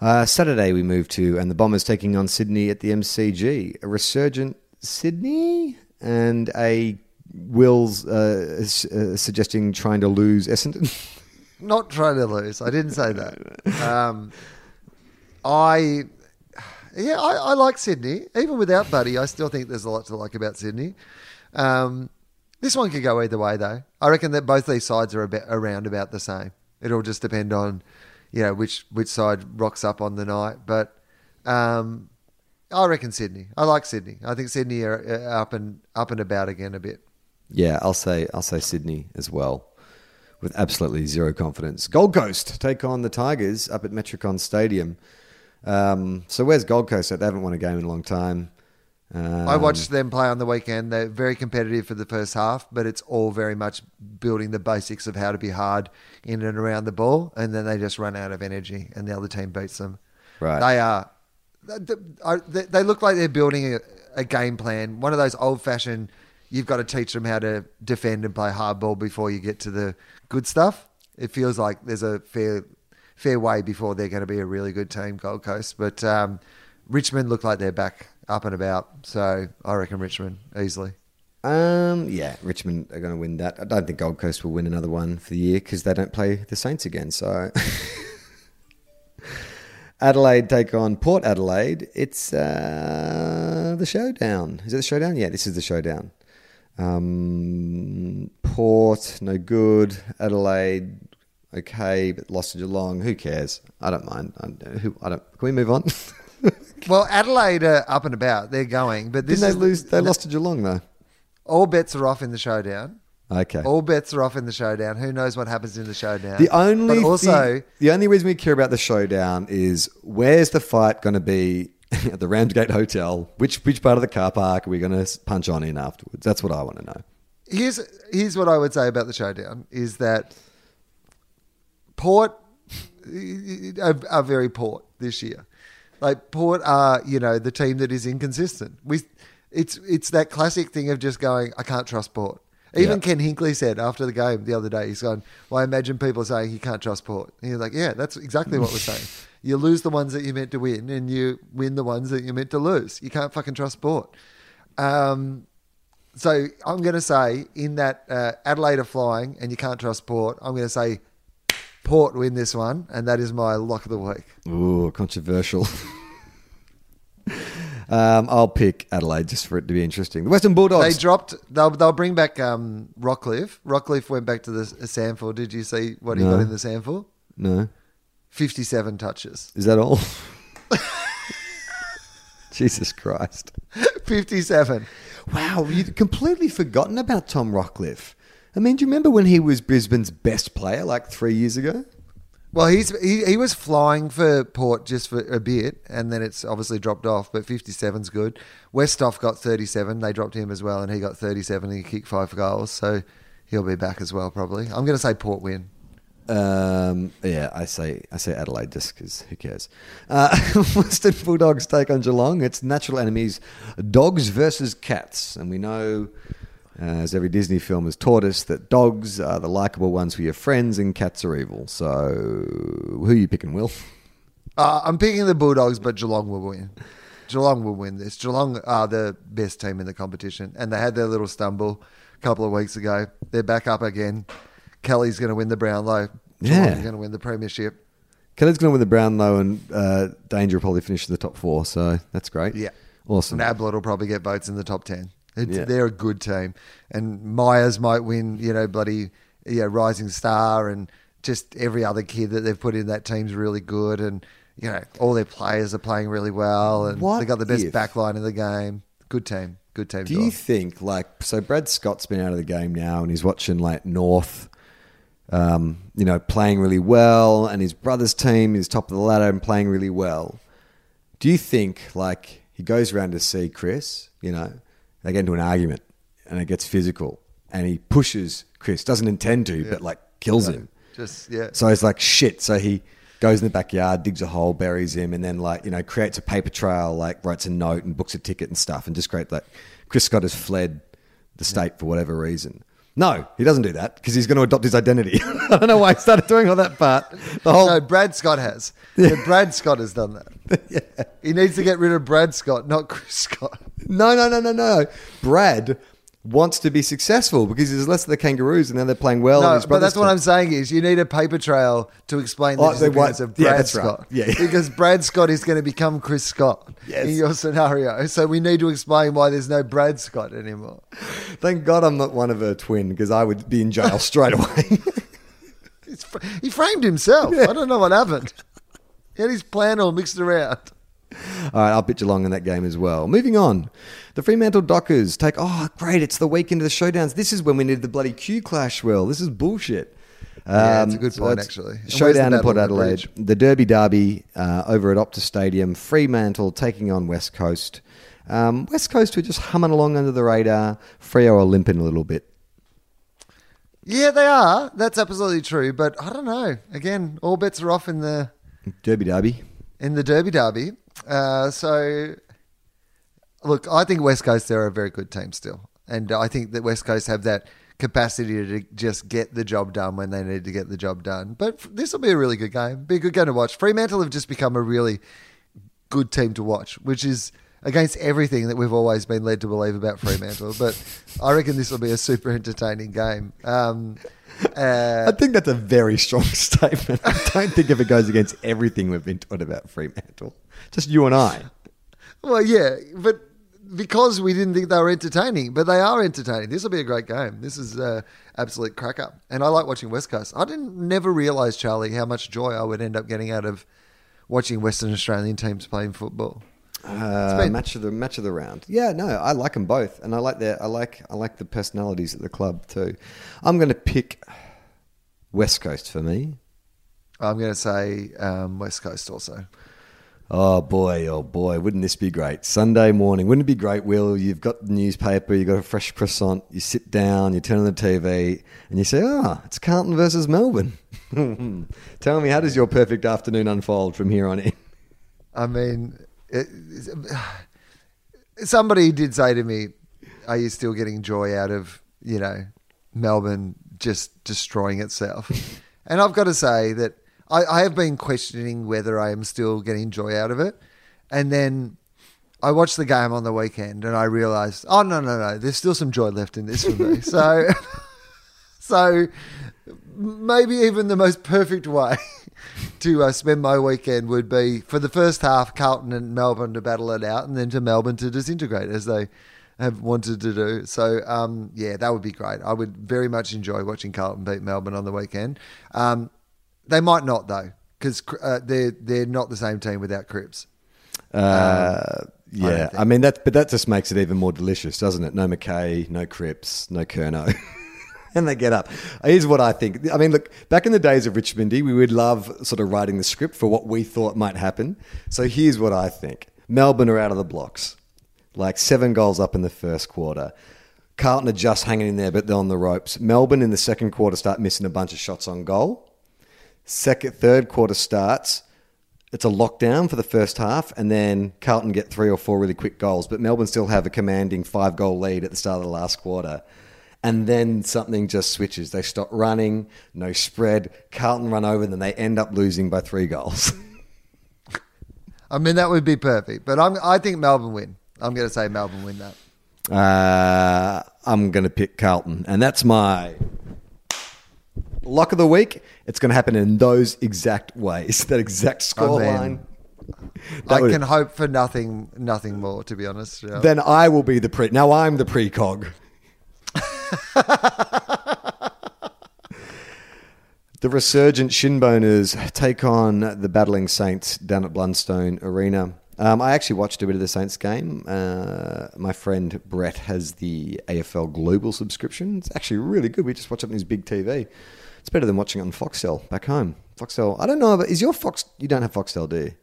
Uh, Saturday we move to, and the Bombers taking on Sydney at the MCG. A resurgent Sydney and a Wil's uh, uh, suggesting trying to lose Essendon. Not trying to lose. I didn't say that. Um, I, yeah, I, I like Sydney. Even without Buddy, I still think there's a lot to like about Sydney. Um, this one could go either way, though. I reckon that both these sides are around about the same. It'll just depend on, you know, which which side rocks up on the night. But um, I reckon Sydney. I like Sydney. I think Sydney are uh, up and up and about again a bit. yeah, I'll say. I'll say Sydney as well, with absolutely zero confidence. Gold Coast take on the Tigers up at Metricon Stadium. Um, so where's Gold Coast at? They haven't won a game in a long time. Um, I watched them play on the weekend. They're very competitive for the first half, but it's all very much building the basics of how to be hard in and around the ball, and then they just run out of energy, and the other team beats them. Right. They are. they- I- They they look like they're building a, a game plan. One of those old fashioned. You've got to teach them how to defend and play hardball before you get to the good stuff. It feels like there's a fair fair way before they're going to be a really good team, Gold Coast. But um, Richmond look like they're back up and about. So I reckon Richmond easily. Um, yeah, Richmond are going to win that. I don't think Gold Coast will win another one for the year because they don't play the Saints again. So, Adelaide take on Port Adelaide. It's uh, the showdown. Is it the showdown? Yeah, this is the showdown. Um, Port, no good. Adelaide, okay, but lost to Geelong. Who cares? I don't mind. I, who, I don't. Can we move on? Well, Adelaide are up and about. They're going, but this Didn't they is lose? They lost to Geelong though. all bets are off in the showdown. Okay. All bets are off in the showdown. Who knows what happens in the showdown? The only but also the, the only reason we care about the showdown is where's the fight going to be at the Ramsgate Hotel? Which which part of the car park are we going to punch on in afterwards? That's what I want to know. here's here's what I would say about the showdown is that Port are, are very Port this year. Like Port are, you know, the team that is inconsistent. We, it's it's that classic thing of just going, I can't trust Port. Even Yeah. Ken Hinkley said after the game the other day, he's gone, Well, I imagine people saying you can't trust Port. And you're like, Yeah, that's exactly what we're saying. You lose the ones that you meant to win and you win the ones that you meant to lose. You can't fucking trust Port. Um, so I'm going to say in that uh, Adelaide are flying and you can't trust Port. I'm going to say Port win this one, and that is my lock of the week. Ooh, controversial. um, I'll pick Adelaide just for it to be interesting. The Western Bulldogs. They dropped. They'll they'll bring back um, Rockliff. Rockliff went back to the s- SANFL. Did you see what he No. got in the SANFL? no, Fifty-seven touches. is that all? Jesus Christ! Fifty-seven. Wow, you'd completely forgotten about Tom Rockliff. I mean, do you remember when he was Brisbane's best player like three years ago? Well, he's he, he was flying for Port just for a bit, and then it's obviously dropped off. But 57's good. Westhoff got 37. They dropped him as well, and he got 37. And he kicked five goals, so he'll be back as well probably. I'm going to say Port win. Um, yeah, I say I say Adelaide just because who cares? Uh, Western Bulldogs take on Geelong. It's natural enemies, dogs versus cats, and we know, uh, as every Disney film has taught us, that dogs are the likable ones for your friends and cats are evil. So, who are you picking, Wil? Uh, I'm picking the Bulldogs, but Geelong will win. Geelong will win this. Geelong are the best team in the competition, and they had their little stumble a couple of weeks ago. They're back up again. Kelly's going to win the Brownlow. Geelong's yeah. going to win the Premiership. Kelly's going to win the Brownlow, and uh, Danger will probably finish in the top four, so that's great. Yeah. Awesome. And Ablett will probably get votes in the top 10. Yeah. They're a good team, and Miers might win. You know, bloody yeah, rising star, and just every other kid that they've put in that team's really good, and you know all their players are playing really well, and What they got the best if- back line in the game. Good team, good team. Do you think like so? Brad Scott's been out of the game now, and he's watching like North, um, you know, playing really well, and his brother's team is top of the ladder and playing really well. Do you think like he goes around to see Chris? You know, they get into an argument, and it gets physical, and he pushes Chris. Doesn't intend to, but like kills him. Just yeah. So he's like, shit. So he goes in the backyard, digs a hole, buries him, and then like, you know, creates a paper trail, like writes a note and books a ticket and stuff and just create like Chris Scott has fled the state for whatever reason. No, he doesn't do that because he's going to adopt his identity. I don't know why he started doing all that part. The whole No, Brad Scott has. But Brad Scott has done that. He needs to get rid of Brad Scott, not Chris Scott. no, no, no, no, no. Brad wants to be successful because there's less of the Kangaroos and now they're playing well. and No, but that's what I'm saying is you need a paper trail to explain the Oh, disappearance of yeah, Brad right. Scott. Yeah, yeah. Because Brad Scott is going to become Chris Scott Yes. in your scenario. So we need to explain why there's no Brad Scott anymore. Thank God I'm not one of her twin because I would be in jail straight away. He framed himself. I don't know what happened. He had his plan all mixed around. All right, I'll pitch along in that game as well. Moving on. The Fremantle Dockers take, oh, great, it's the weekend of the showdowns. This is when we need the bloody Q clash, Wil. This is bullshit. Yeah, Um, it's a good so point, actually. And Showdown in Port on the Adelaide. The Derby Derby uh, over at Optus Stadium. Fremantle taking on West Coast. Um, West Coast were just humming along under the radar. Freo are limping a little bit. Yeah, they are. That's absolutely true. But I don't know. Again, all bets are off in the Derby Derby. in the Derby Derby. Uh, so, look, I think West Coast they're a very good team still, and I think that West Coast have that capacity to just get the job done when they need to get the job done. But this will be a really good game. Be a good game to watch. Fremantle have just become a really good team to watch, which is against everything that we've always been led to believe about Fremantle. but I reckon this will be a super entertaining game. Um, uh, I think that's a very strong statement. I don't think if it goes against everything we've been taught about Fremantle. Just you and I. Well, yeah, but because we didn't think they were entertaining, but they are entertaining. This will be a great game. This is uh, absolute cracker, and I like watching West Coast. I didn't never realize Charlie how much joy I would end up getting out of watching Western Australian teams playing football. Uh, been- match of the match of the round. Yeah, no, I like them both, and I like their I like I like the personalities at the club too. I'm going to pick West Coast for me. I'm going to say um, West Coast also. Oh boy, oh boy, wouldn't this be great? Sunday morning, wouldn't it be great, Wil? You've got the newspaper, you've got a fresh croissant, you sit down, you turn on the TV, and you say, ah, it's Carlton versus Melbourne. Tell me, how does your perfect afternoon unfold from here on in? I mean, it, somebody did say to me, "Are you still getting joy out of you know Melbourne just destroying itself?" and I've got to say that I, I have been questioning whether I am still getting joy out of it, and then. I watched the game on the weekend and I realised, oh no no no, there's still some joy left in this for me. so, so maybe even the most perfect way to uh, spend my weekend would be for the first half, Carlton and Melbourne to battle it out, and then to Melbourne to disintegrate as they have wanted to do. So, um, yeah, that would be great. I would very much enjoy watching Carlton beat Melbourne on the weekend. Um, they might not though, because uh, they're they're not the same team without Cripps. Uh, don't yeah, think. I, mean that, but that just makes it even more delicious, doesn't it? No McKay, no Cripps, no Kerno, and they get up. Here's what I think. I mean, look, back in the days of Richmondy, we would love sort of writing the script for what we thought might happen. So here's what I think: Melbourne are out of the blocks, like seven goals up in the first quarter. Carlton are just hanging in there, but they're on the ropes. Melbourne in the second quarter start missing a bunch of shots on goal. Second, third quarter starts. It's a lockdown for the first half, and then Carlton get three or four really quick goals, but Melbourne still have a commanding five goal lead at the start of the last quarter. And then something just switches. They stop running, no spread. Carlton run over, then they end up losing by three goals. I mean, that would be perfect. But I'm, I think Melbourne win. I'm going to say Melbourne win that. Uh, I'm going to pick Carlton, and that's my lock of the week. It's going to happen in those exact ways, that exact I mean. I can hope for nothing, nothing more. To be honest, yeah. Then I will be the pre. Now I'm the precog. the resurgent Shinboners take on the battling Saints down at Blundstone Arena. Um, I actually watched a bit of the Saints game. Uh, my friend Brett has the AFL Global subscription. It's actually really good. We just watch it on his big TV. It's better than watching it on Foxtel back home. Foxtel. I don't know, but is your Fox? You don't have Foxtel, do you?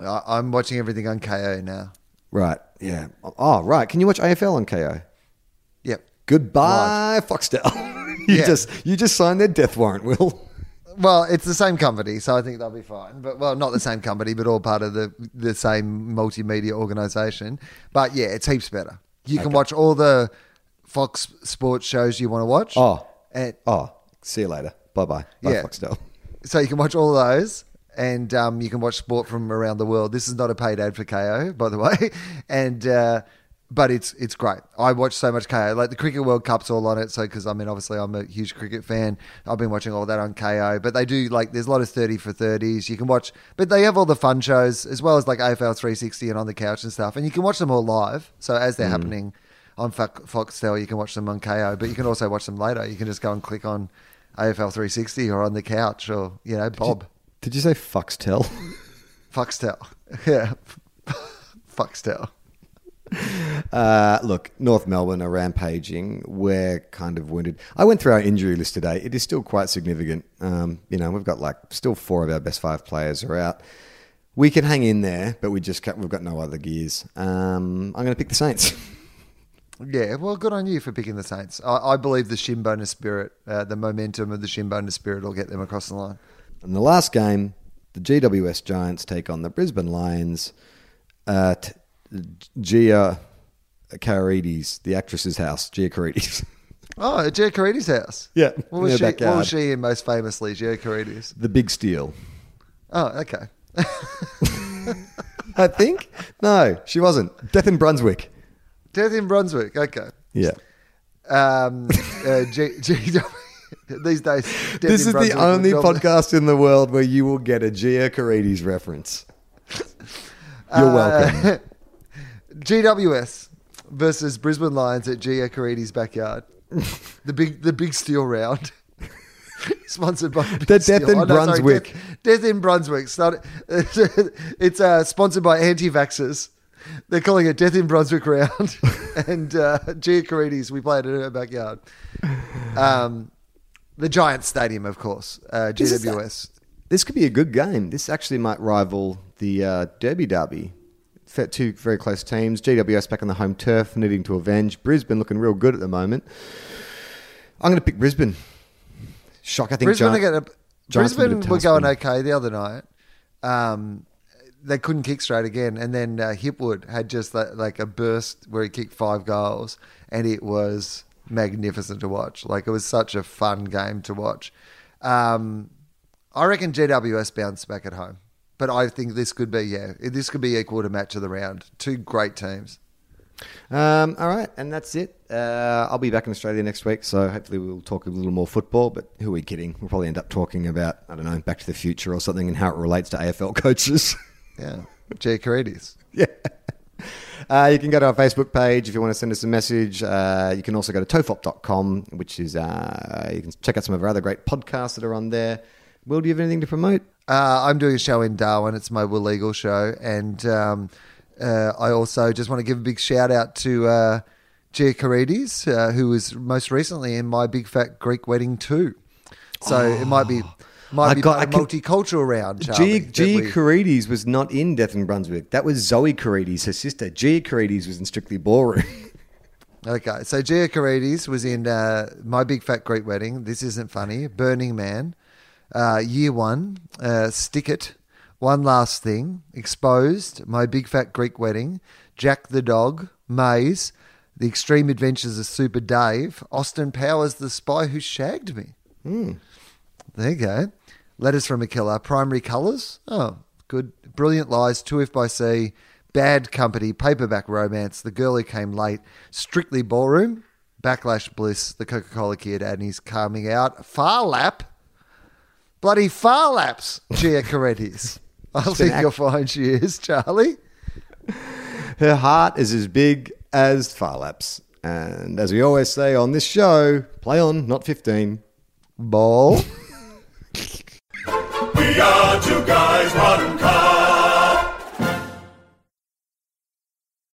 I, I'm watching everything on Kayo now. Right. Yeah. Oh, right. Can you watch AFL on Kayo? Yep. Goodbye, Foxtel. you Yeah. just you just signed their death warrant, Wil. Well, it's the same company, so I think they'll be fine. But well, not the same company, but all part of the the same multimedia organisation. But yeah, it's heaps better. You can watch all the Fox Sports shows you want to watch. Oh. and Oh, see you later. Bye bye. Bye, Yeah. Foxtel. so you can watch all those, and um, you can watch sport from around the world. This is not a paid ad for Kayo, by the way, and uh, but it's it's great. I watch so much Kayo, like the Cricket World Cup's all on it. So because I mean, obviously, I'm a huge cricket fan. I've been watching all that on Kayo, but they do like there's a lot of thirty for thirties. You can watch, but they have all the fun shows as well as like AFL 360 and on the couch and stuff, and you can watch them all live. So as they're mm. happening. On Fo- Foxtel, you can watch them on Kayo, but you can also watch them later. You can just go and click on AFL 360 or on the couch or, you know, Bob. Did you say Foxtel? Foxtel. Yeah. Foxtel. Uh, look, North Melbourne are rampaging. We're kind of wounded. I went through our injury list today. It is still quite significant. Um, you know, we've got like still four of our best five players are out. We can hang in there, but we just can't, we've got no other gears. Um, I'm going to pick the Saints. Yeah, well, good on you for picking the Saints. I, I believe the Shinboner spirit, uh, the momentum of the Shinboner spirit will get them across the line. In the last game, the GWS Giants take on the Brisbane Lions at Gia Carides, the actress's house, Gia Carides. Oh, at Gia Carides' house. Yeah, What was, she, what was she in most famously, Gia Carides? the Big Steal. Oh, okay. I think? No, she wasn't. Death in Brunswick. Death in Brunswick. Okay. Yeah. Um, uh, G, G, these days, Death this is Brunswick the only podcast in the world where you will get a Gia Carides reference. You're welcome. Uh, GWS versus Brisbane Lions at Gia Carides' backyard. the big, the big steal round. Sponsored by Big The Death in Oh, no, sorry, Brunswick. Death, Death in Brunswick. It's, it's uh, sponsored by anti-vaxxers. They're calling it Death in Brunswick round, and uh, Gia Carides. We played it in her backyard. Um, the Giant Stadium, of course. Uh, This GWS. This could be a good game. This actually might rival the uh, Derby Derby. Two very close teams. GWS back on the home turf, needing to avenge. Brisbane looking real good at the moment. I'm going to pick Brisbane. Shock, I think. Brisbane, Giant- gonna, Giants with a Brisbane were going okay the other night. Um, they couldn't kick straight again, and then uh, Hipwood had just that, like a burst where he kicked five goals, and it was magnificent to watch. Like it was such a fun game to watch. Um, I reckon GWS bounce back at home, but I think this could be yeah, this could be equal to match of the round. Two great teams. Um, all right, and that's it. Uh, I'll be back in Australia next week, so hopefully we'll talk a little more football. But who are we kidding? We'll probably end up talking about I don't know, Back to the Future or something, and how it relates to AFL coaches. Yeah, Jay Carides. yeah. Uh, you can go to our Facebook page if you want to send us a message. Uh, you can also go to tofop.com, which is, uh, you can check out some of our other great podcasts that are on there. Wil, do you have anything to promote? Uh, I'm doing a show in Darwin. It's my Wilegal show, and um, uh, I also just want to give a big shout out to uh, Gia Carides, uh, who was most recently in my Big Fat Greek Wedding too. So it might be might I be got- of I can- multicultural round. G. Charlie, that G. we- Carides was not in Death in Brunswick. That was Zoe Carides, her sister. G. Carides was in Strictly Ballroom. Okay, so Gia Carides was in uh, My Big Fat Greek Wedding. This isn't funny. Burning Man, uh, Year One, uh, Stick It, One Last Thing, Exposed, My Big Fat Greek Wedding, Jack the Dog, Maze, The Extreme Adventures of Super Dave, Austin Powers, The Spy Who Shagged Me. There you go. Letters from a Killer, Primary Colours. Oh, good. Brilliant Lies, Two If by Sea, Bad Company, Paperback Romance, The Girl Who Came Late, Strictly Ballroom, Backlash Bliss, The Coca Cola Kid, and he's coming out. Phar Lap, bloody Phar Laps, Gia Carides. I been think act- you'll find she is, Charlie. Her heart is as big as Phar Lap's. And as we always say on this show, play on, not 15. Ball. We are two guys, one